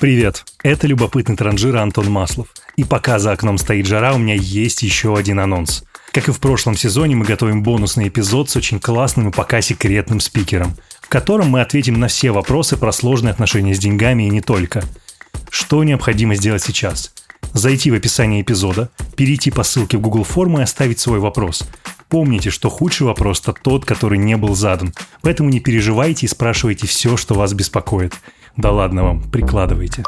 Привет, это любопытный транжир Антон Маслов. И пока за окном стоит жара, у меня есть еще один анонс. Как и в прошлом сезоне, мы готовим бонусный эпизод с очень классным и пока секретным спикером, в котором мы ответим на все вопросы про сложные отношения с деньгами и не только. Что необходимо сделать сейчас? Зайти в описание эпизода, перейти по ссылке в Google форму и оставить свой вопрос. Помните, что худший вопрос – это тот, который не был задан. Поэтому не переживайте и спрашивайте все, что вас беспокоит. Да ладно вам, прикладывайте.